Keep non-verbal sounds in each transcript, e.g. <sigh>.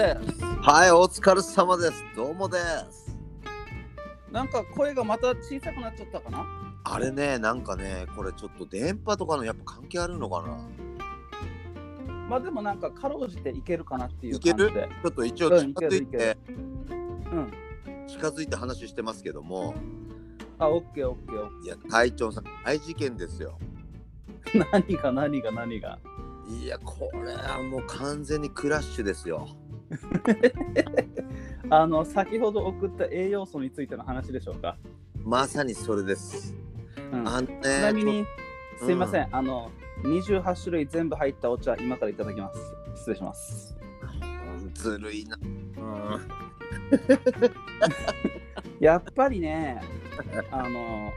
です。はい、お疲れ様です。どうもです。なんか声がまた小さくなっちゃったかな？あれね、なんかね、これちょっと電波とかのやっぱ関係あるのかな？まあでもなんかかろうじていけるかなっていういける？感じで。ちょっと一応うん近づいいけるて、うん。近づいて話してますけども、あ、オッケーオッケーオッいや、隊長さん、大事件ですよ。ケー。何が何が何が？いや、これはもう完全にクラッシュですよ。<laughs> あの、先ほど送った栄養素についての話でしょうか？まさにそれです。うん、あのね、ちなみに、すいません、あの、28種類全部入ったお茶、今からいただきます。失礼します。うんずるいな。うん <laughs> やっぱりね、あの、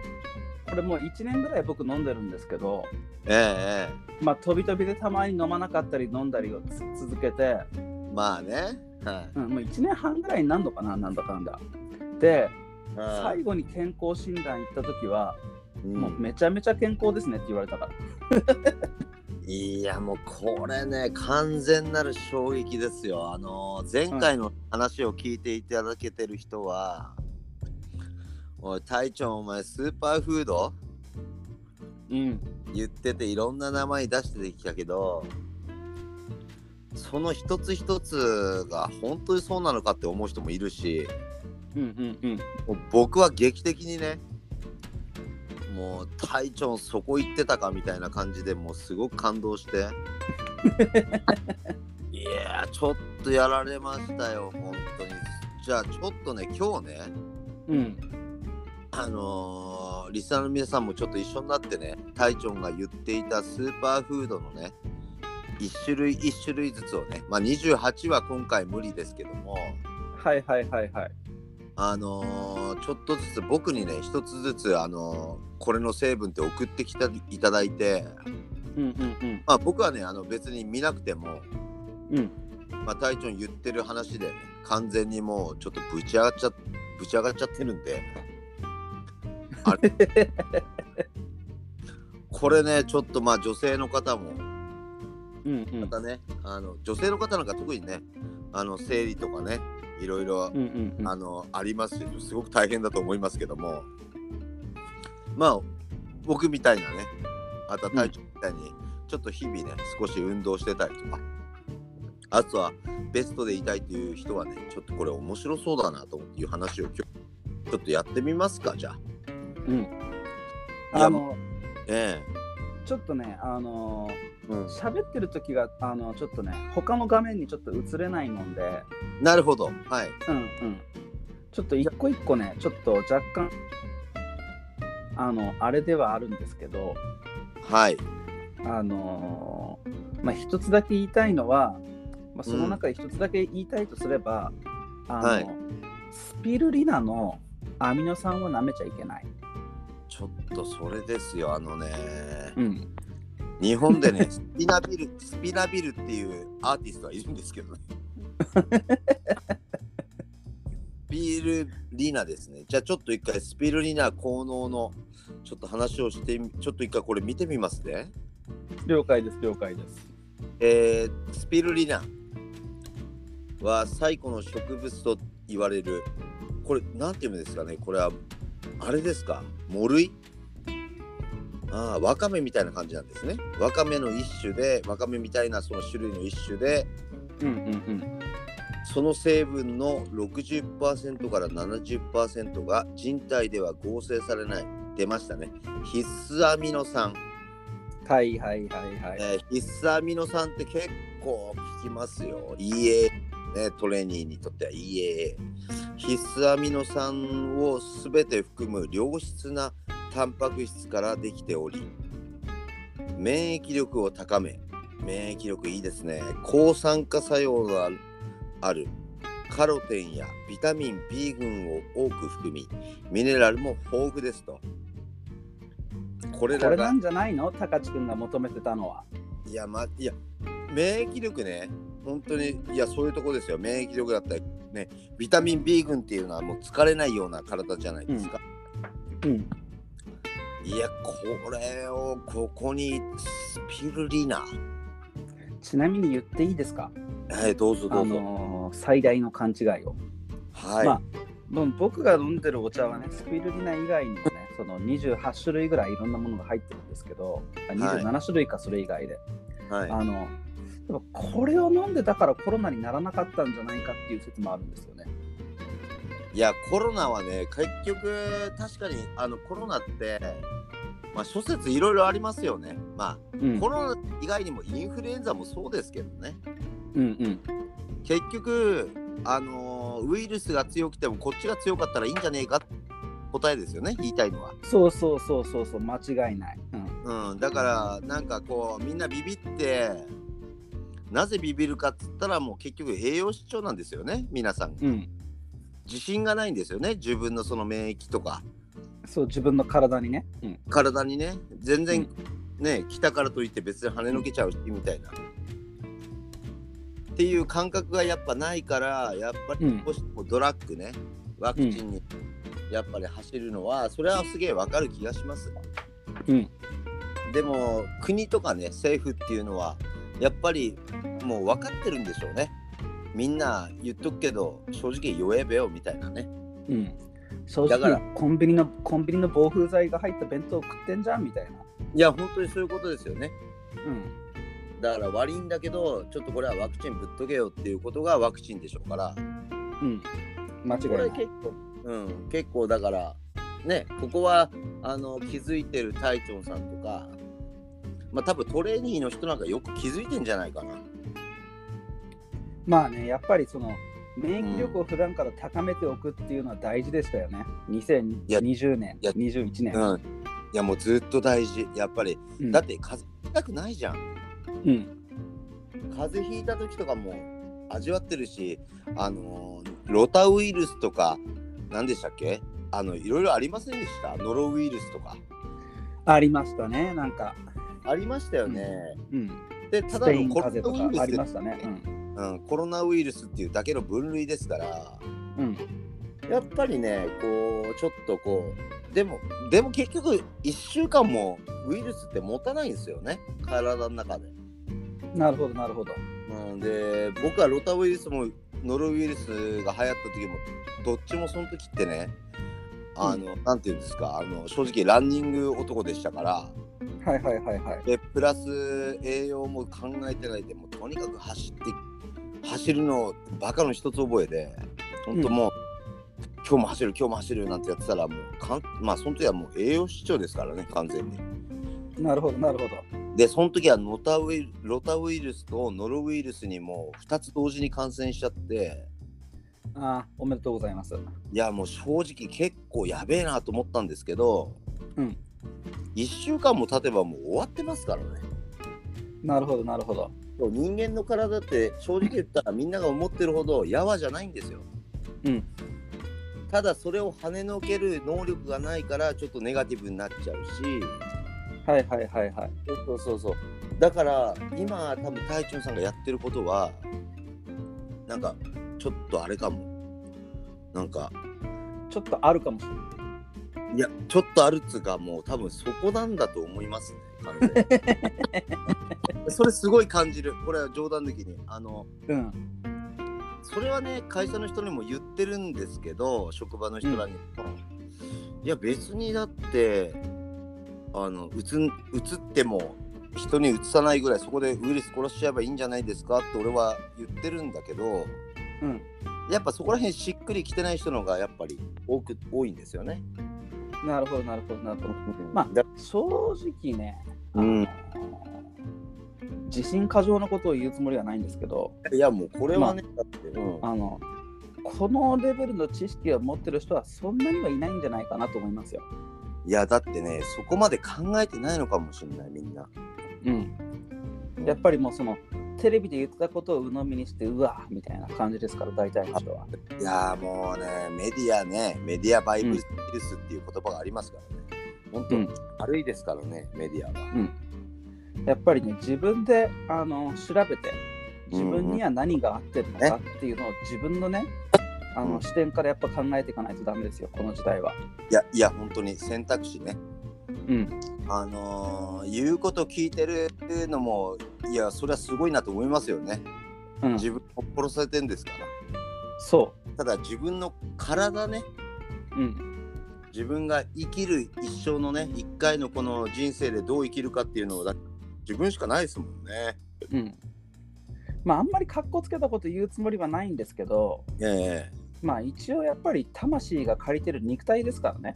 これもう1年ぐらい僕飲んでるんですけど、えええまあ、飛び飛びでたまに飲まなかったり飲んだりをつ続けて、えまあね。はいうん、もう1年半ぐらいになるのかな、なんだかんだ。で、は最後に健康診断行った時は、いもうめちゃめちゃ健康ですねって言われたから。いやもうこれね完全なる衝撃ですよ。あの前回の話を聞いていただけてる人は、おい隊長お前スーパーフード？うん。言ってていろんな名前出してきたけどその一つ一つが本当にそうなのかって思う人もいるしうんうんうん。僕は劇的にねもう隊長そこ行ってたかみたいな感じでもうすごく感動して <laughs> いやーちょっとやられましたよ本当にじゃあちょっとね今日ねうん。あのーリスナーの皆さんもちょっと一緒になってね隊長が言っていたスーパーフードのね1種類1種類ずつをねまあ28は今回無理ですけどもはいはいはいはい。あのーちょっとずつ僕にね一つずつあのーこれの成分って送ってきていただいて、うんうんまあ、僕はねあの別に見なくても、うん。うん。まあ、隊長に言ってる話でね完全にもうちょっとぶち上がっちゃぶち上がっちゃってるんであれ <laughs> これねちょっとまあ女性の方もうんうんま。たね、あの女性の方なんか特にねあの生理とかねいろいろうんうんうん。あのありますしすごく大変だと思いますけどもまあ僕みたいなねあとは体調みたいにちょっと日々ね少し運動してたりとかあとはベストでいたいという人はねちょっとこれ面白そうだなという話を今日ちょっとやってみますかじゃあ。うん。あの、えちょっとね、あのえうん、喋ってる時が、あの、ちょっとね、他の画面にちょっと映れないもんで、なるほど。はい。うんうん。ちょっと一個一個ね、ちょっと若干、あの、あれではあるんですけど、はい。あのーまあ、一つだけ言いたいのは、まあ、その中で一つだけ言いたいとすれば、あのはい。スピルリナのアミノ酸は舐めちゃいけない。ちょっとそれですよあのね、うん。日本でね <laughs> スピナビルスピナビルっていうアーティストはいるんですけどね。<laughs> スピルリナですね。じゃあちょっと一回スピルリナ効能のちょっと話をしてみちょっと一回これ見てみますね。了解です、了解です。えー、スピルリナは最古の植物と言われるこれなんていうんですかね？これはあれですか？モルイああわかめみたいな感じなんですね。わかめの一種でわかめみたいなその種類の一種でうんうんうん。その成分の60%から70%が人体では合成されない。出ましたね。必須アミノ酸、はいはいはいはい。えー必須アミノ酸って結構聞きますよ。EA ねトレーニーにとっては EAA 必須アミノ酸を全て含む良質なタンパク質からできており免疫力を高め免疫力いいですね。抗酸化作用があるカロテンやビタミン B 群を多く含みミネラルも豊富ですと。これこれなんじゃないの？高知くんが求めてたのは。いやまいや免疫力ね本当にいやそういうとこですよ免疫力だったりねビタミン B 群っていうのはもう疲れないような体じゃないですか、うん。いやこれをここにスピルリナちなみに言っていいですか？はい、どうぞどあうぞ。のー最大の勘違いを。はい。まあ僕が飲んでるお茶はね、スピルリナ以外にもね、その28種類ぐらいいろんなものが入ってるんですけど、あ27種類かそれ以外で。はい。あのでもこれを飲んでたからコロナにならなかったんじゃないかっていう説もあるんですよね。いや、コロナはね、結局、確かにあのコロナって、まあ、諸説いろいろありますよね。まうんあ、コロナ以外にもインフルエンザもそうですけどね。うんうん結局、あのーウイルスが強くてもこっちが強かったらいいんじゃねえか答えですよね、言いたいのは。そうそうそうそうそう間違いない。うんうん、だからなんかこうみんなビビってなぜビビるかっつったらもう結局栄養失調なんですよね皆さんうん、自信がないんですよね自分のその免疫とか。そう自分の体にね。うん。体にね。全然ね、来たからといって別に跳ねのけちゃうしみたいな。っていう感覚がやっぱないからやっぱりうん。少しもうドラッグねワクチンにやっぱり走るのはそれはすげえわかる気がします。うん。でも国とかね政府っていうのはやっぱりもう分かってるんでしょうね。みんな言っとくけど正直弱えべよみたいなね。うん、正だから直コンビニのコンビニの防風剤が入った弁当食ってんじゃんみたいな。いや本当にそういうことですよね。うん。だから悪いんだけどちょっとこれはワクチンぶっとけよっていうことがワクチンでしょうから。うん、間違これい。ない。結構。うん。結構だからねここはあの気づいてるタイチョンさんとかまあ多分トレーニーの人なんかよく気づいてんじゃないかな。まあね、やっぱりその免疫力を普段から高めておくっていうのは大事でしたよね。2020年、いや21年。うん。いやもうずっと大事。やっぱりうん。だって風邪ひきたくないじゃん。うん、風邪ひいた時とかも味わってるしあのーロタウイルスとか何でしたっけ？あのいろいろありませんでした？ノロウイルスとか。ありましたね、なんか。ありましたよね、うん、でただのコロナウイルスましたね。うん、コロナウイルスっていうだけの分類ですから。うん、うん、やっぱりねこうちょっとこうでもでも結局1週間もウイルスって持たないんですよね。体の中で。なるほど、なるほど。うん、で僕はロタウイルスもノロウイルスが流行った時もどっちもその時ってねあの、なんていうんですかあの正直ランニング男でしたからはいはいはいはい。でプラス栄養も考えてないでもうとにかく走って走るのバカの一つ覚えで本当もう、今日も走る今日も走るなんてやってたらもうかんまあその時はもう栄養失調ですからね完全に。なるほど、なるほど。でその時はノタウイロタウイルスとノロウイルスにも2つ同時に感染しちゃってああ、おめでとうございます。いやもう正直結構やべえなと思ったんですけど、うん1週間も経てばもう終わってますからねなるほど、なるほど。人間の体って正直言ったらみんなが思ってるほどやわじゃないんですようん、ただそれを跳ねのける能力がないからちょっとネガティブになっちゃうしはいはいはいはい。そうそうそうだから今多分タイチョンさんがやってることはなんかちょっとあれかもなんかちょっとあるかもしれない。いやちょっとあるっつうかもう多分そこなんだと思いますね <laughs> それすごい感じる。これは冗談抜きに。あのうん、それはね会社の人にも言ってるんですけど職場の人らに。も、いや別にだってあのうつんうつっても人にうつさないぐらいそこでウイルス殺しちゃえばいいんじゃないですかって俺は言ってるんだけどうん。やっぱそこら辺しっくりきてない人の方がやっぱり多く多いんですよね。なるほど、なるほど、なるほど。まだ正直ね、うん自信過剰なことを言うつもりはないんですけど、いやもうこれはね、だって、うん、あの、このレベルの知識を持ってる人はそんなにはいないんじゃないかなと思いますよ。いやだってねそこまで考えてないのかもしれないみんな。うん。やっぱりもうその、テレビで言ってたことを鵜呑みにして、うわみたいな感じですから、大体の人は。いやーもうねメディアねメディアバイブルスっていう言葉がありますからね。本当、うん悪いですからねメディアは。やっぱりね、自分であの調べて、自分には何が合ってるのかっていうのを自分のね、あうんの視点からやっぱ考えていかないとダメですよ、この時代は。いやいや本当に選択肢ね。うん。あのー言うこと聞いてるのもいやそれはすごいなと思いますよね。うん、自分を殺されてんですからそただ自分の体ねう。うん。自分が生きる一生のね一回のこの人生でどう生きるかっていうのをだ自分しかないですもんね。うん。まあ、あんまり格好つけたこと言うつもりはないんですけど、えまあ一応やっぱり魂が借りてる肉体ですからね。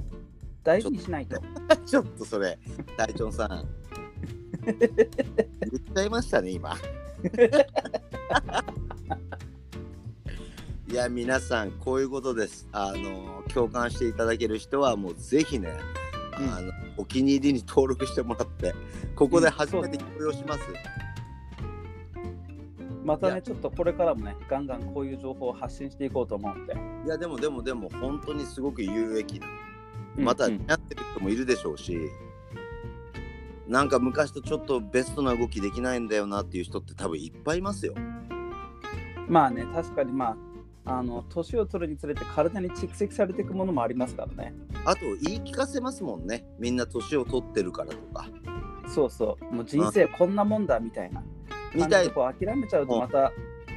大事にしないと。え <laughs> ちょっとそれ大チョンさん <laughs> 言っちゃいましたね今。<laughs> いや皆さんこういうことです。あの共感していただける人はもうぜひね、うんあのお気に入りに登録してもらってここで初めて共有します。またね、ちょっとこれからもね、ガンガンこういう情報を発信していこうと思うんで。いやでもでもでも本当にすごく有益なうんまたうんやってる人もいるでしょうし、なんか昔とちょっとベストな動きできないんだよなっていう人って多分いっぱいいますよ。まあね、確かにまあ、あの年を取るにつれて体に蓄積されていくものもありますからね。あと言い聞かせますもんね。みんな年を取ってるからとか。そうそう、もう人生こんなもんだみたいな。みたい。こう諦めちゃうとまた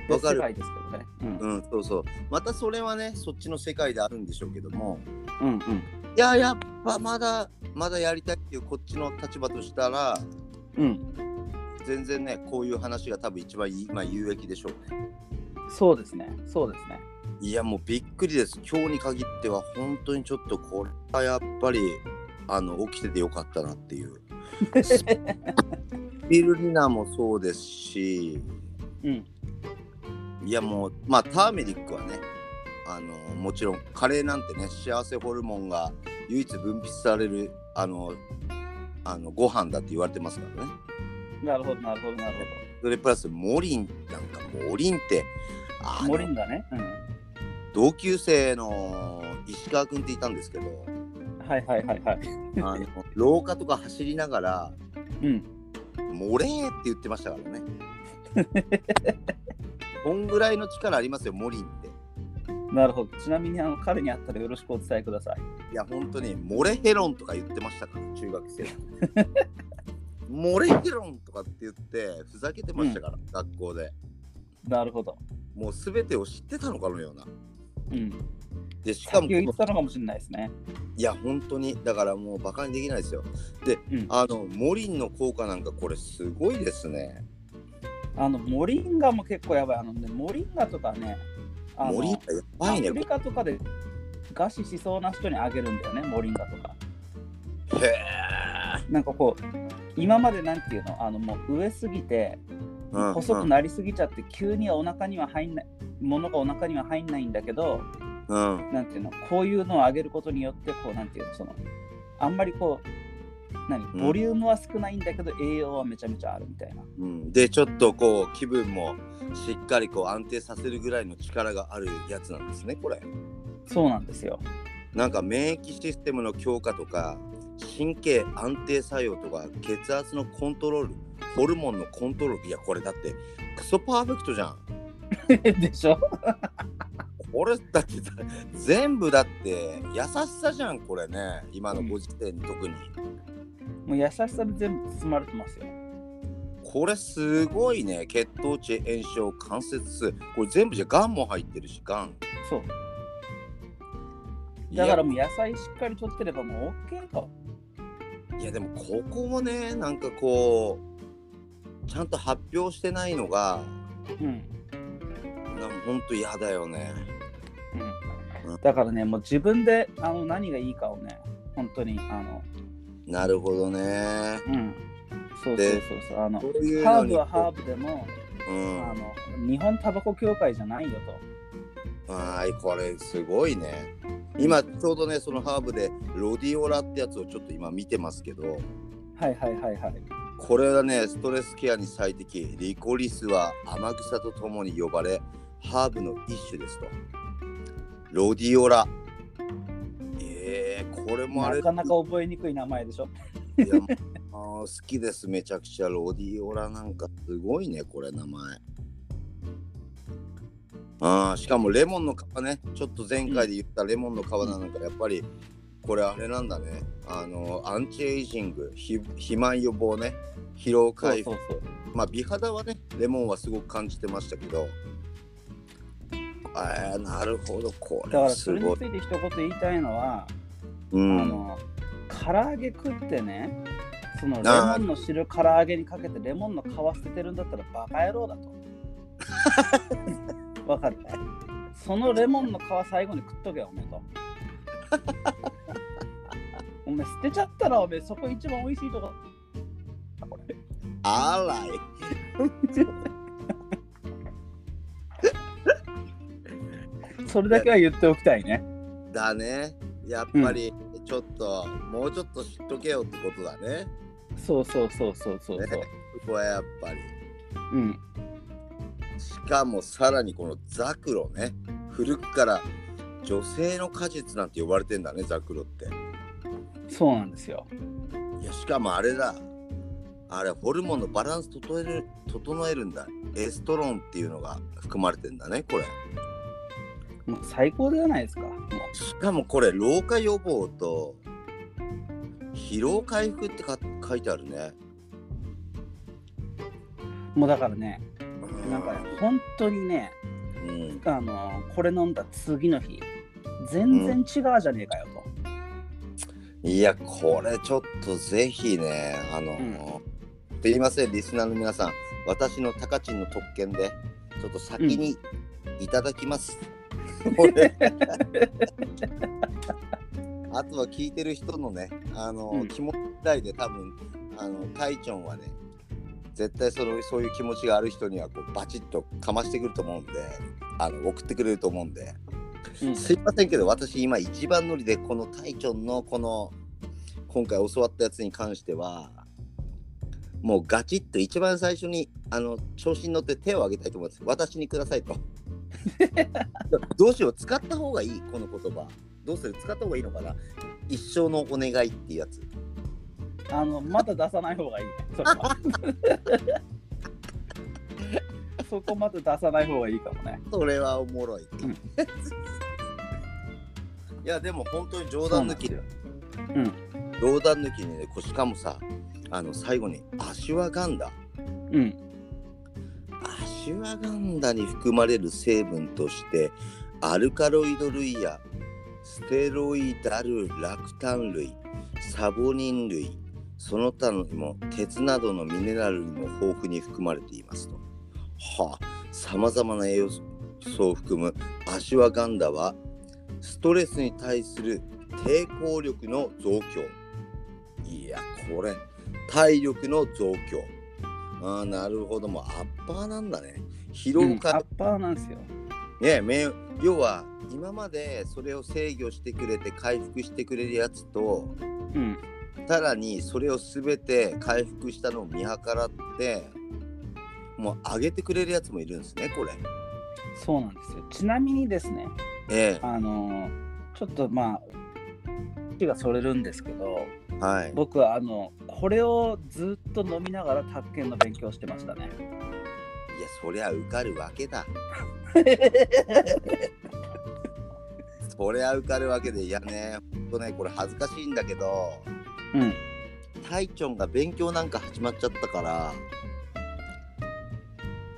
別わかる世界ですけどね。うんうん、そうそう。またそれはね、そっちの世界であるんでしょうけども、うんうん。いや、やっぱまだ、まだやりたいっていうこっちの立場としたら、うん、全然ね、こういう話が多分一番いい、まあ、有益でしょうね。そうですね、そうですね。いやもうびっくりです。今日に限っては本当にちょっとこれはやっぱりあの起きててよかったなっていう。<laughs> スピルリナもそうですし、うん、いやもうまあターメリックはね、あのもちろんカレーなんてね幸せホルモンが唯一分泌されるあのあのご飯だって言われてますからね。なるほど、なるほど、なるそれプラスモリンなんかモリンって。モのリンガね。うん。同級生の石川君っていたんですけど。はいはいはいはい。あの廊下とか走りながらうん。「漏れ!」って言ってましたからね。<laughs> こんぐらいの力ありますよ、モリンって。なるほど。ちなみにあの彼に会ったらよろしくお伝えください。いや、本当に、漏れヘロンとか言ってましたから、中学生。<laughs> 漏れヘロンとかって言って、ふざけてましたから、学校で。なるほど。もうすべてを知ってたのかのような。うん。で、しかも、言ってたのかもしれないですね。いや、本当に、だからもうバカにできないですよ。で、うんあの、モリンの効果なんか、これすごいですね。あの、モリンガも結構やばい。あのね、モリンガとかね、モリンがやばいね。アフリカとかで餓死しそうな人にあげるんだよね、モリンガとか。へえ。なんかこう、今までなんていうの、あのもう上すぎて、うん細くなりすぎちゃって、急にお腹には入んない、ものがお腹には入んないんだけど、うん。なんていうの、こういうのをあげることによって、こう、なんていうの、その、あんまりこう、何、ん。ボリュームは少ないんだけど、栄養はめちゃめちゃあるみたいな。うん、でちょっとこう気分もしっかりこう安定させるぐらいの力があるやつなんですねこれ。そうなんですよ。なんか免疫システムの強化とか神経安定作用とか血圧のコントロールホルモンのコントロールいやこれだってクソパーフェクトじゃん。<laughs> でしょ？これだってさ全部だって優しさじゃんこれね。今のご時世に特に、もう優しさで全部包まれてますよ。これすごいね血糖値炎症関節痛これ全部じゃがんも入ってるしがんそう。だからもう野菜しっかりとってればもう OK か。いやでもここもねなんかこうちゃんと発表してないのがうん。なんほんと嫌だよね。うん、だからね、もう自分であの何がいいかをね、本当に、あの、なるほどね。うん。そうそうでそうそう。あのこ、うハーブはハーブでも、うんあの日本タバコ協会じゃないよと。はいこれすごいね。今ちょうどねそのハーブでロディオラってやつをちょっと今見てますけどはいはいはいはい。これはねストレスケアに最適リコリスは天草とともに呼ばれハーブの一種ですと。ロディオラ。えー、これもあれ。なかなか覚えにくい名前でしょ。いやあー好きですめちゃくちゃ。ロディオラなんかすごいねこれ名前。あーしかもレモンの皮ね。ちょっと前回で言ったレモンの皮なんかやっぱりこれあれなんだね。あのアンチエイジングひ肥満予防ね。疲労回復。まあ美肌はねレモンはすごく感じてましたけど。あーなるほど。これだからそれについて一言言いたいのは、うん。あの唐揚げ食ってねそのレモンの汁唐揚げにかけてレモンの皮捨ててるんだったらバカ野郎だと。<laughs> わかる？そのレモンの皮最後に食っとけよおめえと。<laughs> おめえ捨てちゃったらおめえそこ一番美味しいとこ。あらい。<laughs> それだけは言っておきたいね。だねやっぱりちょっと、もうちょっと知っとけよってことだね。そうそうそうそうそうそう、ね。ここはやっぱり。うん。しかもさらにこのザクロね。古くから女性の果実なんて呼ばれてんだねザクロって。そうなんですよ。いやしかもあれだ。あれホルモンのバランス整える整えるんだ。エストロンっていうのが含まれてんだねこれもう最高じゃないですか。もうしかもこれ老化予防と疲労回復ってか書いてあるね。もうだからねなんかね本当にねうん。あのこれ飲んだ次の日全然違うじゃねえかよと、いやこれちょっとぜひねあの、すいませんリスナーの皆さん私のタカチンの特権でちょっと先にいただきます、<laughs> あとは聞いてる人のねあの、うん。気持ち次第で多分あのタイチョンはね絶対そのそういう気持ちがある人にはこうバチッとかましてくると思うんであの送ってくれると思うんで。うん。すいませんけど私今一番乗りでこのタイチョンのこの今回教わったやつに関してはもうガチッと一番最初にあの調子に乗って手を挙げたいと思います。私にくださいと <laughs> どうしよう使った方がいいこの言葉。どうする使った方がいいのかな一生のお願いっていうやつ。あのまだ出さない方がいい。ねそれは <laughs> そこまで出さない方がいいかもね。それはおもろい、うん。<laughs> いやでも本当に冗談抜きで。すよ。冗談抜きにねしかもさあの最後にアシュワガンダうん。アシュワガンダに含まれる成分としてアルカロイド類やステロイダルラクタン類サボニン類その他にも鉄などのミネラルにも豊富に含まれていますと。はあ、さまざまな栄養素を含むアシュワガンダはストレスに対する抵抗力の増強。いや、これ、体力の増強。ああ、なるほど。もうアッパーなんだね。疲うん労回アッパーなんですよねめ要は今までそれを制御してくれて回復してくれるやつとうんさらにそれを全て回復したのを見計らってもう上げてくれるやつもいるんですねこれ。そうなんですよちなみにですねえあのーちょっとまあ気がそれるんですけどえはい。僕はあのこれをずっと飲みながら宅建の勉強してましたねいやそりゃ受かるわけだ。<laughs> そりゃ受かるわけでいやねほんとねこれ恥ずかしいんだけどうんタイチョンが勉強なんか始まっちゃったから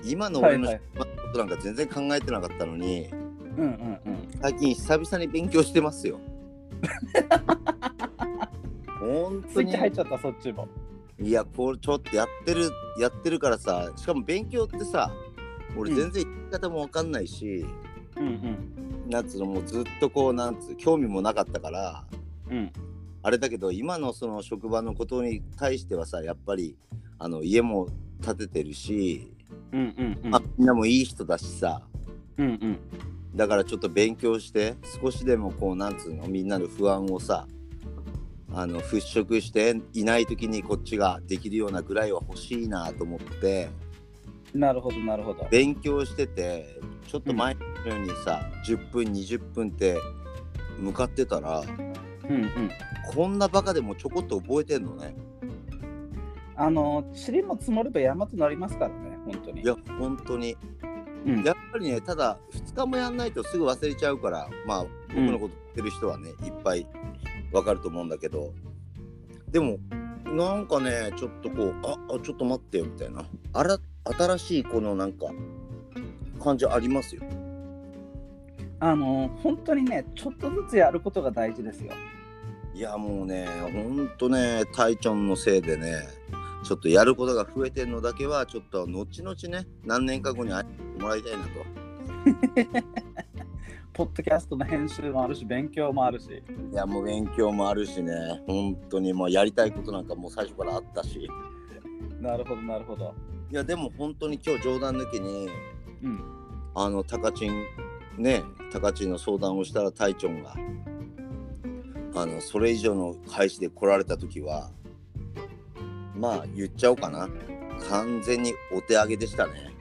今の俺のはいはいことなんか全然考えてなかったのに、うんうんうん最近久々に勉強してますよ。本当にスイッチ入っちゃったそっちも。いやこれちょっとやってるやってるからさしかも勉強ってさ俺うん全然言い方もわかんないし、うんうん。なんつうのもうずっとこうなんつう興味もなかったからうん。あれだけど今のその職場のことに対してはさやっぱりあの家も建ててるし、うんうんうん。まあ、みんなもいい人だしさうんうんだからちょっと勉強して少しでもこうなんつうのみんなの不安をさあの払拭していない時にこっちができるようなぐらいは欲しいなと思って。なるほどなるほど。勉強しててちょっと前のようにさ、10分20分って向かってたらうんうん。こんなバカでもちょこっと覚えてんのね。あの塵も積もれば山となりますからね本当に。いや本当にうん。やっぱりねただ2日もやんないとすぐ忘れちゃうからまあ僕のこと知ってる人はね、いっぱいわかると思うんだけど。でもなんかねちょっとこうああちょっと待ってよみたいな。あら新しいこのなんか感じありますよ。あの本当にねちょっとずつやることが大事ですよ。いやもうねほんとねタイチョンのせいでねちょっとやることが増えてるのだけはちょっと後々ね何年か後に会ってもらいたいなと。<laughs> ポッドキャストの編集もあるし勉強もあるし。いやもう勉強もあるしね。本当にもうやりたいことなんかもう最初からあったし。なるほどなるほど。いやでも本当に今日冗談抜きにうん。あのタカチンねタカチンの相談をしたらタイチョンがあのそれ以上の開始で来られた時はまあ言っちゃおうかな。完全にお手上げでしたね。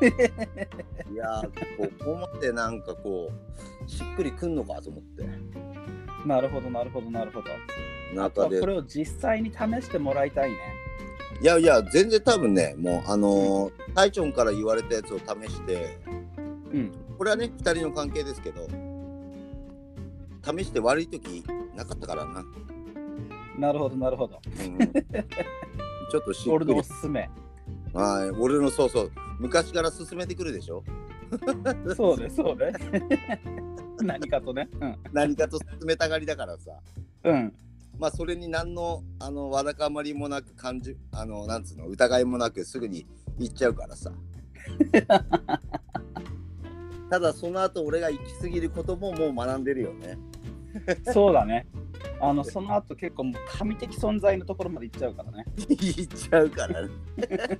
<laughs> いやーここまでなんかこうしっくりくんのかと思って。なるほどなるほどなるほど。中で。はこれを実際に試してもらいたいね。いやいや全然多分ねもうあのータイチョンから言われたやつを試してうん。これはね2人の関係ですけど試して悪い時なかったからな、<laughs> なるほどなるほど。うん。ちょっとしっ俺のおすすめ。はい。俺のそうそう。昔から進めてくるでしょ？そうねそうね。<laughs> 何かとね。何かと進めたがりだからさ。うん。うんまあそれに何のあのわだかまりもなく感じあのなんつうの？疑いもなくすぐに言っちゃうからさ。<laughs> ただその後俺が行き過ぎることももう学んでるよね。そうだねあのその後結構もう神的存在のところまで行っちゃうからね。言っちゃうからね。<laughs>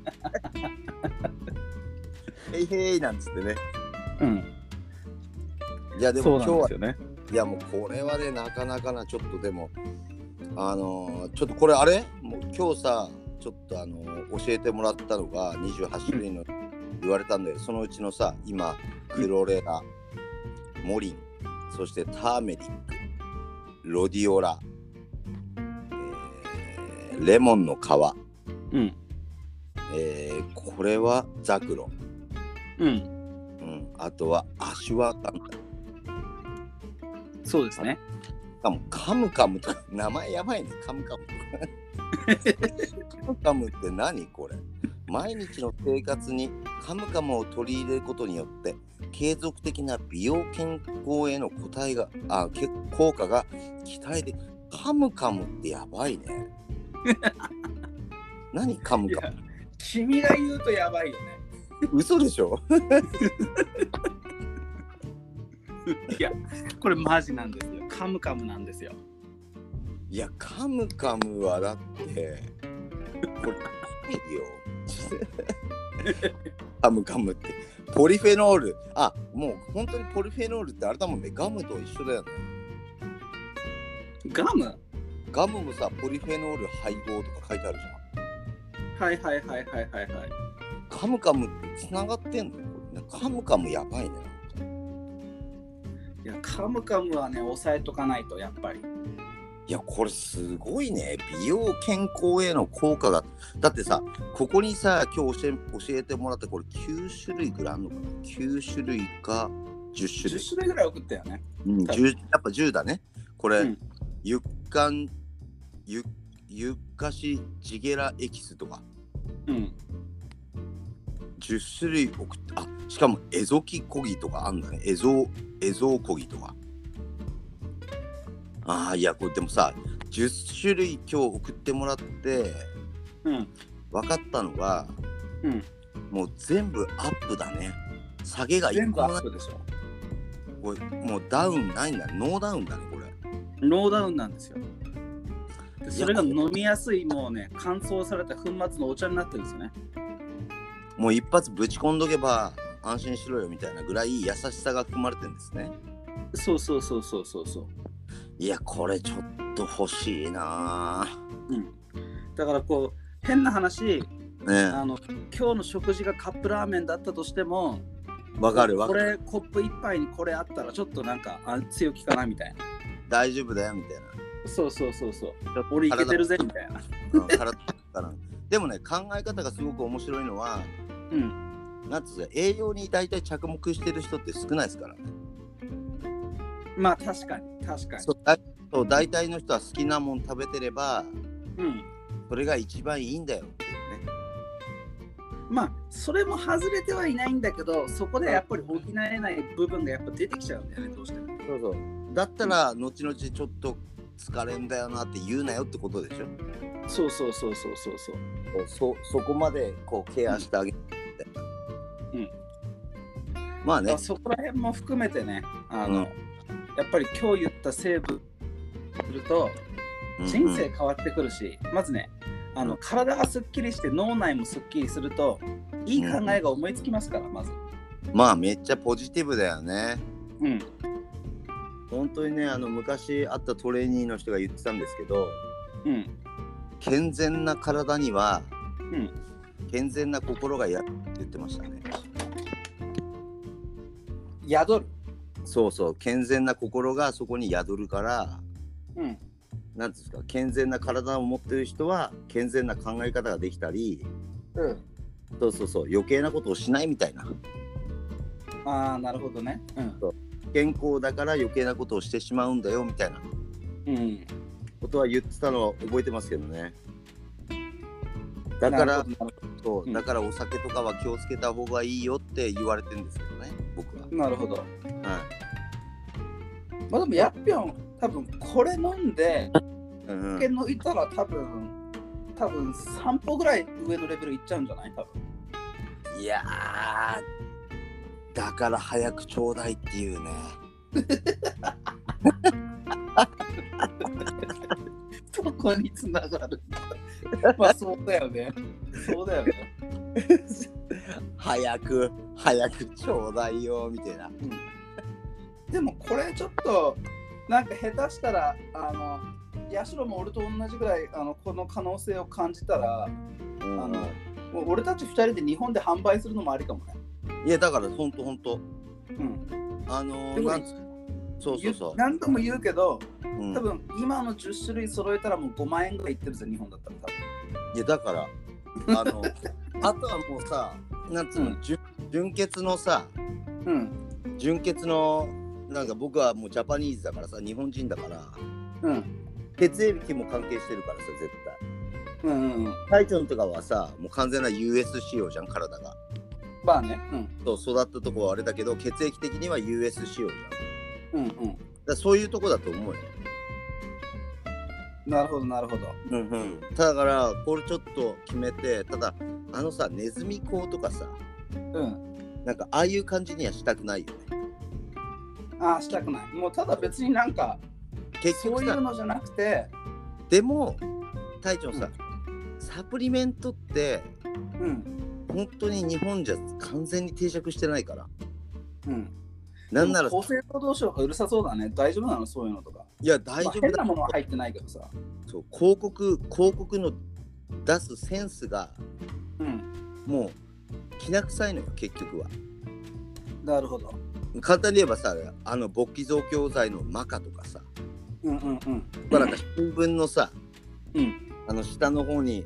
へいへいなんつってね。うん。いやでも今日はねいやもうこれはねなかなかなちょっとでもあのーちょっとこれあれ？もう今日さちょっとあのー教えてもらったのが28種類の言われたんだよ、そのうちのさ今クロレラモリンそしてターメリックロディオラ、えーレモンの皮、うん。えーこれはザクロ、うん。うん、あとはアシュワカンそうですね。しかもカムカムとか名前やばいね。カムカム。カムカムって何これ。毎日の生活にカムカムを取り入れることによって継続的な美容健康への答えがあけ効果が期待でカムカムってやばいね。<laughs> 何カムカム？君が言うとやばいよね。嘘でしょ？<laughs> いやこれマジなんですよ。カムカムなんですよ。いやカムカムはだってこれないよ。カムカムって。ポリフェノール。あもう本当にポリフェノールってあれだもんねガムと一緒だよね。ガム？ガムもさポリフェノール配合とか書いてあるじゃん。はいはいはいはいはいはい。カムカムってつながってんのカムカムやばいねいやカムカムはね抑えとかないとやっぱりいやこれすごいね。美容健康への効果が。だってさここにさ今日教え教えてもらったこれ9種類ぐらいあるのかな？9種類か10種類。10種類ぐらい送ったよね。うん、10やっぱ10だね。これ、うん。ゆっかん、ゆゆっかしジゲラエキスとか、うん。10種類送って、あしかもエゾキコギとかあんだね。エゾ、エゾコギとか。ああ、いや、これでもさ、10種類今日送ってもらって、うん分かったのは、うんもう全部アップだね。下げが一全部個もないアップでしょこれもうダウンないんだ。ノーダウンだね、これ。ノーダウンなんですよでそれが飲みやすいもうね乾燥された粉末のお茶になってるんですよねもう一発ぶち込んどけば安心しろよみたいなぐらい優しさが含まれてるんですね。そうそうそうそうそうそういや、これちょっと欲しいなだからこう変な話ぁ。ねあの今日の食事がカップラーメンだったとしてもわかるわこかる。れコップ一杯にこれあったらちょっとなんかあ強気かなみたいな大丈夫だよみたいな。そうそうそうそう俺いけてるぜみたいなうん体からでもね、考え方がすごく面白いのは、うんなんつうの栄養に大体着目してる人って少ないですからね。まあ確かに確かに。そうだそう大体の人は好きなもん食べてれば、うん。それが一番いいんだよっていうね。まあそれも外れてはいないんだけどそこでやっぱり補えない部分がやっぱ出てきちゃうんだよねどうしても。そうそう。だったら後々ちょっと疲れんだよなって言うなよってことでしょ。そうそうそうそうそうそう。そそこまでこうケアしてあげて、うん。まあね。そこら辺も含めてねあの、うんやっぱり今日言った成分すると人生変わってくるし、まずねあの体がすっきりして脳内もすっきりするといい考えが思いつきますからまず。まあめっちゃポジティブだよね。うん。本当にねあの昔会ったトレーニーの人が言ってたんですけどうん。健全な体にはうん。健全な心がやって言ってましたね。宿るそうそう健全な心がそこに宿るからうん。ですか健全な体を持ってる人は健全な考え方ができたりうん。そうそうそう余計なことをしないみたいな。ああなるほどね。うん。健康だから余計なことをしてしまうんだよみたいな。うん。ことは言ってたのは覚えてますけどね。だからそううん。だからお酒とかは気をつけた方がいいよって言われてるんですけどねなるほど。はまあでもやっぴょん多分これ飲んで酒抜いたら多分多分3歩ぐらい上のレベルいっちゃうんじゃない？多分。いやーだから早くちょうだいっていうね。<laughs> そこにつながる <laughs> まあそうだよね。そうだよね <laughs> 早く早くちょうだいよみたいな。でもこれちょっとなんか下手したらあの社も俺と同じぐらいあのこの可能性を感じたらうん。あの俺たち2人で日本で販売するのもありかもね。いやだからほんとほんと。うん、あのーなんつそうそうそう。何度も言うけどうん。多分今の10種類揃えたらもう5万円ぐらいいってるぜ日本だったら多いやだからあの <laughs> あとはもうさなんつうの、うん純純血のさ分。純血のなんか僕はもうジャパニーズだからさ日本人だからうんうん血液も関係してるからさ絶対うんうんうん。タイチョンとかはさもう完全な US 仕様じゃん体がまあね。うんそう育ったとこはあれだけど血液的には US 仕様じゃんうんうん。らそういうとこだと思うよ、なるほどなるほど。うんうん、だからこれちょっと決めてただあのさネズミ講とかさうん。なんかああいう感じにはしたくないよねああしたくない。もうただ別になんかそう結局さいうのじゃなくて、でも隊長さ、サプリメントってうん本当に日本じゃ完全に定着してないからうん。なんなら厚生労働省がうるさそうだね。大丈夫なの？そういうのとか。いや大まあ丈夫だ変なものは入ってないけどさ。そう広告広告の出すセンスがうん。もうきな臭いのよ結局はなるほど。簡単に言えばさあの勃起増強剤のマカとかさ、うんうんうん。まあなんか新聞のさうん。あの下の方に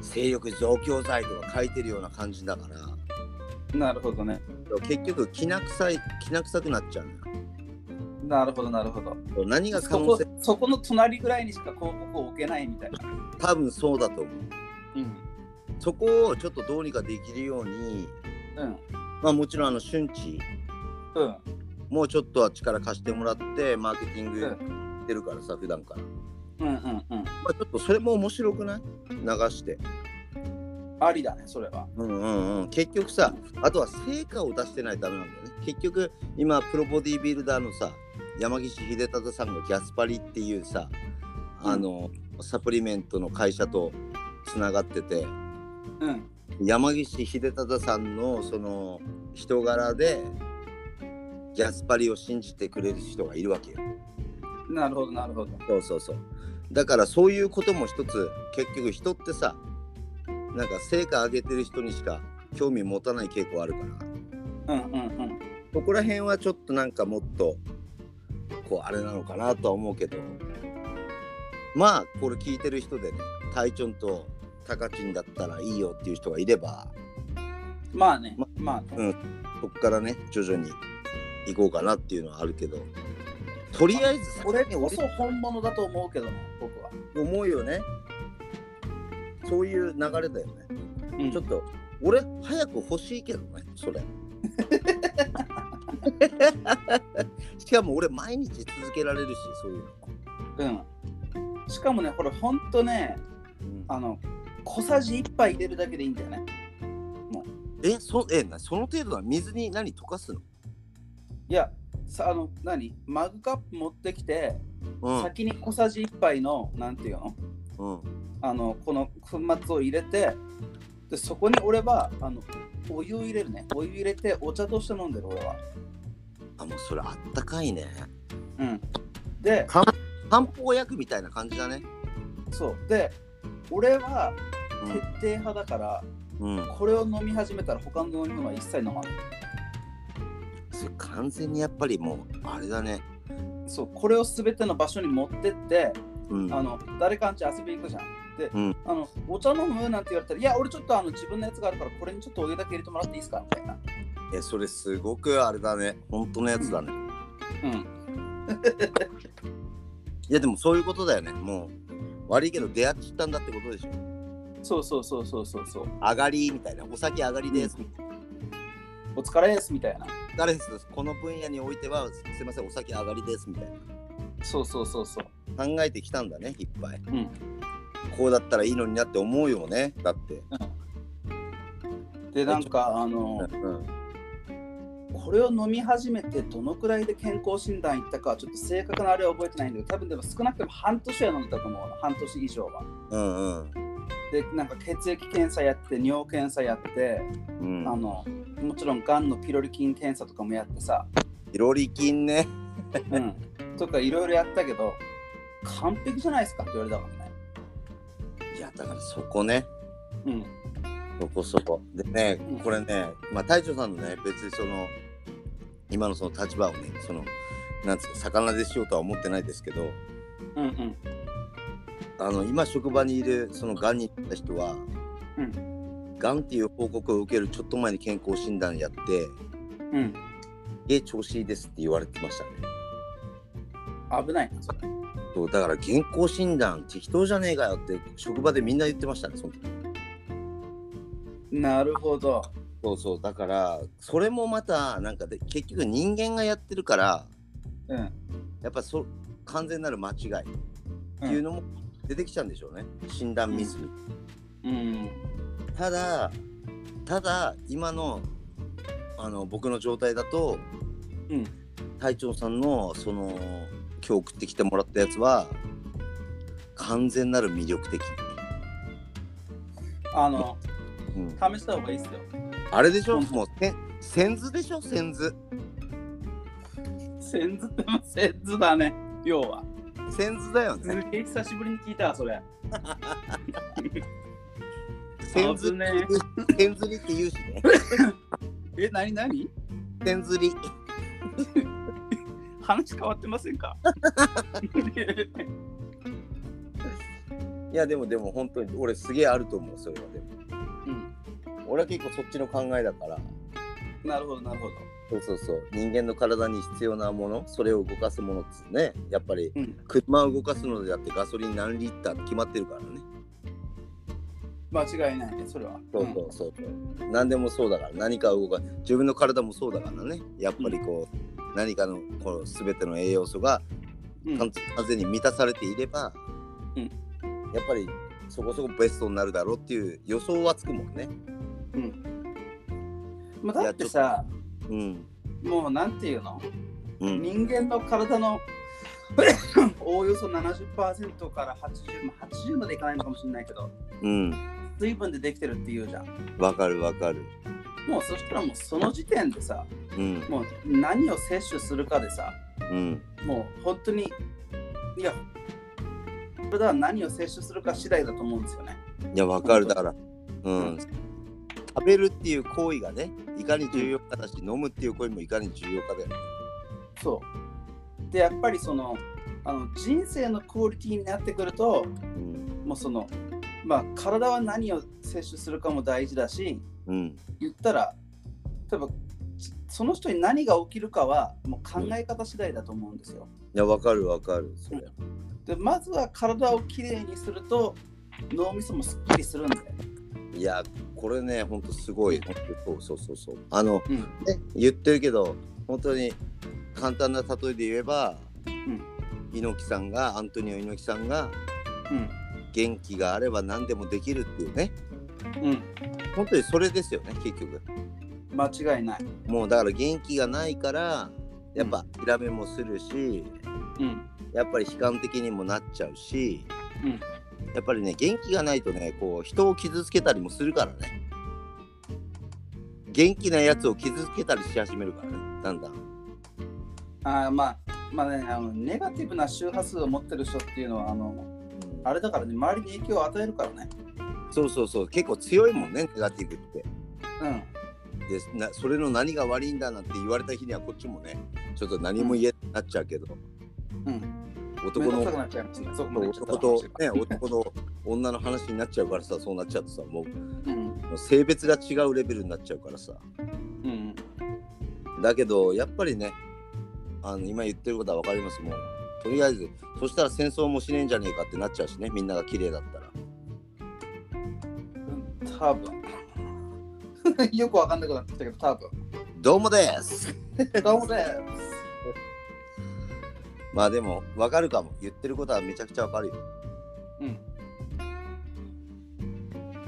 性欲増強剤とか書いてるような感じだからなるほどね。結局きな臭いきな臭くなっちゃうのよなるほどなるほど。何が可そこ能性？そこの隣ぐらいにしか広告を置けないみたいな。多分そうだと思ううん。そこをちょっとどうにかできるようにうん。まあもちろんあの瞬時うん。もうちょっとは力貸してもらってマーケティングうしてるからさ普段からうんうんうん。まあちょっとそれも面白くない？流してありだね、それは。うんうんうん結局さあとは成果を出してないとダメなんだよね結局今プロボディービルダーのさ山岸秀忠さんがギャスパリっていうさあの、サプリメントの会社とつながっててうん。山岸秀忠さんのその人柄でギャスパリを信じてくれる人がいるわけよなるほど、なるほど。そうそうそうだからそういうことも一つ結局人ってさなんか成果上げてる人にしか興味持たない傾向あるからうんうんうん。そこら辺はちょっとなんかもっとこうあれなのかなとは思うけどまあこれ聞いてる人でねタイチョンとタカチンだったらいいよっていう人がいればまあねま、まあね。うんそこからね徐々に行こうかなっていうのはあるけどとりあえず俺こそ本物だと思うけどね、僕は。思うよねそういう流れだよね。うんちょっと俺早く欲しいけどねそれ。<laughs> <laughs> しかも俺毎日続けられるしそういうの。うん。しかもね、これほんとね、うんあの、小さじ1杯入れるだけでいいんだよね。えそえなその程度は水に何溶かすの、いや、さあの、何？マグカップ持ってきて、うん先に小さじ1杯の、なんていうの？うん、あの、この粉末を入れて、でそこに俺は、あの、お湯を入れるね。お湯入れて、お茶として飲んでる、俺は。あもうそれあったかいね。うん。で、漢方薬みたいな感じだね。そう。で、俺はうん徹底派だから、うん、これを飲み始めたら他の飲み物は一切飲まない。それ完全にやっぱりもうあれだね。そう、これを全ての場所に持ってって、うん、あの誰かんち遊びに行くじゃん。で、うんあのお茶飲む？なんて言われたら、いや、俺ちょっとあの自分のやつがあるから、これにちょっとお湯だけ入れてもらっていいですか？みたいな。えそれすごくあれだね。本当のやつだね。うん。<laughs> いやでもそういうことだよね。もう悪いけど出会っちったんだってことでしょ。そうそうそうそうそうそう。上がりみたいな。お酒上がりです。お疲れですみたいな。誰ですこの分野においてはすいませんお酒上がりですみたいそうそうそうそう。な。考えてきたんだねいっぱい。うん。こうだったらいいのになって思うよね。だって。で、なんか、あの、うんこれを飲み始めてどのくらいで健康診断行ったかはちょっと正確なあれは覚えてないんだけど、多分でも少なくとも半年は飲んでたと思うの。半年以上は。うんうんで、なんか血液検査やって、尿検査やって、うん。あの、もちろんがんのピロリ菌検査とかもやってさ、ピロリ菌ね。うん、とかいろいろやったけど、完璧じゃないですかって言われたからね。いやだからそこね。うん。そこそこ。でねうん、これね、まあ、隊長さんのね、別にその、今のその立場をね、その、なんつうか、魚でしようとは思ってないですけど、うんうん。あの、今職場にいる、その、がんになった人は、うがんっていう報告を受けるちょっと前に健康診断やって、うん。え、調子いいですって言われてましたね。危ないな、それ。そう、だから健康診断適当じゃねえかよって、職場でみんな言ってましたね、その時。なるほど。そうそう、だから、それもまた、なんかで、結局人間がやってるから、うん。やっぱそ完全なる間違いっていうのも出てきちゃうんでしょうね、診断ミスに。うん。ただ、ただ、今のあの僕の状態だと、うん。隊長さんのその今日送ってきてもらったやつは、完全なる魅力的。あの、うん、試した方がいいっすよ。あれでしょ、うんもうせ先図でしょ、先図。センズってもセンズだね。要は。先図だよすね。げえ久しぶりに聞いたわ、それ。<laughs> 先図危ね先図りって言うしね。<laughs> え、なになに先図り。<laughs> 話変わってませんか？いや、でもでも本当に俺すげえあると思う、それはでも。うん。俺は結構そっちの考えだから。なるほど、なるほど。そうそうそう人間の体に必要なものそれを動かすものっつねやっぱりうん。車を動かすのであってガソリン何リッターって決まってるからね間違いないね、それは。そうそうそうそう、何でもそうだから何かを動か自分の体もそうだからねやっぱりこう、何かのこの全ての栄養素が完全に満たされていれば、うんやっぱりそこそこベストになるだろうっていう予想はつくもんねうん。まあ、だってさ、うん。もうなんていうの？うん。人間の体の <coughs> おおよそ70%から80、まあ80までいかないのかもしれないけど、うん。水分でできてるって言うじゃん。わかるわかる。もうそしたらもうその時点でさ、うん。もう何を摂取するかでさ、うん。もう本当に、いや、それは何を摂取するか次第だと思うんですよね。いやわかる。だからううんん食べるっていう行為がねいかに重要かだし、飲むっていう行為もいかに重要かだよね。そう。で、やっぱりその、あの人生のクオリティになってくると、うんもうその、まあ、体は何を摂取するかも大事だし、うん言ったら、例えば、その人に何が起きるかはもう考え方次第だと思うんですよ。いやわかるわかるそれ。でまずは体をきれいにすると脳みそもすっきりするんで。いやこれねほんとすごいそうそうそうそうあのうん。ね言ってるけど本当に簡単な例えで言えば、猪木さんがアントニオ猪木さんがうん。元気があれば何でもできるっていうねうん。本当にそれですよね結局間違いない。もうだから元気がないからやっぱ諦めもするし、うん。やっぱり悲観的にもなっちゃうし、うんやっぱりね元気がないとねこう人を傷つけたりもするからね元気なやつを傷つけたりし始めるからねだんだんあーまあ、まあね、あのネガティブな周波数を持ってる人っていうのは、あの、あれだからね、周りに影響を与えるからね。そうそうそう結構強いもんねネガティブってうん。でなそれの何が悪いんだなんて言われた日にはこっちもねちょっと何も言えなっちゃうけど、うん。男の男らとね男の女の話になっちゃうからさそうなっちゃうとさもうん。う性別が違うレベルになっちゃうからさ。うん。だけどやっぱりねあの今言ってることは分かります。もうとりあえずそしたら戦争もしねえんじゃねえかってなっちゃうしねみんなが綺麗だったら。多分。<laughs> よくわかんなくなってきたけど、多分。どうもです。どうもです。まあでも分かるかも言ってることはめちゃくちゃ分かるようん。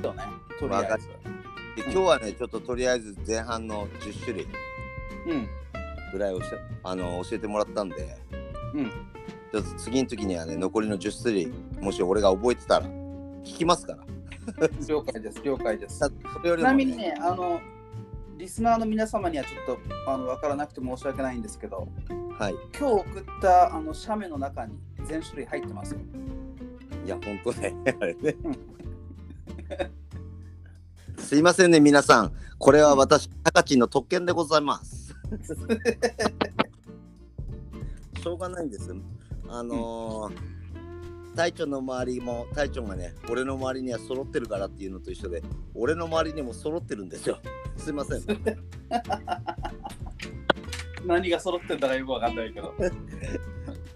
そうね。とりあえず。で今日はねちょっととりあえず前半の10種類うん。ぐらいをしてあの教えてもらったんでうん。ちょっと次の時にはね残りの10種類もし俺が覚えてたら聞きますから了解です。了解です。たそれよちりなみにね、あの、リスナーの皆様にはちょっとあの分からなくて申し訳ないんですけど、はい。今日送ったあの写メの中に全種類入ってますよ。いや本当ね。<laughs> あれね。うん。<laughs> すいませんね皆さん。これは私タカチンの特権でございます。<laughs> しょうがないんです。あのー隊長の周りも隊長がね俺の周りには揃ってるからっていうのと一緒で俺の周りにも揃ってるんですよ。すいません何が揃ってんだかよく分かんないけど。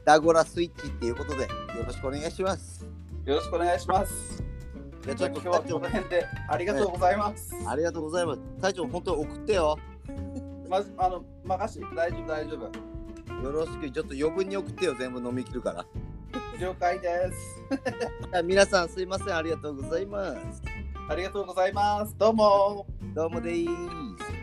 ダゴラスイッチっていうことでよろしくお願いしますよろしくお願いします。じゃあちじゃあ今日はこの辺でありがとうございます。ありがとうございます隊長本当に送ってよまずあの任し大丈夫大丈夫。よろしくちょっと余分に送ってよ全部飲み切るから了解です。<laughs> 皆さんすいませんありがとうございますありがとうございます。どうも。どうもでーす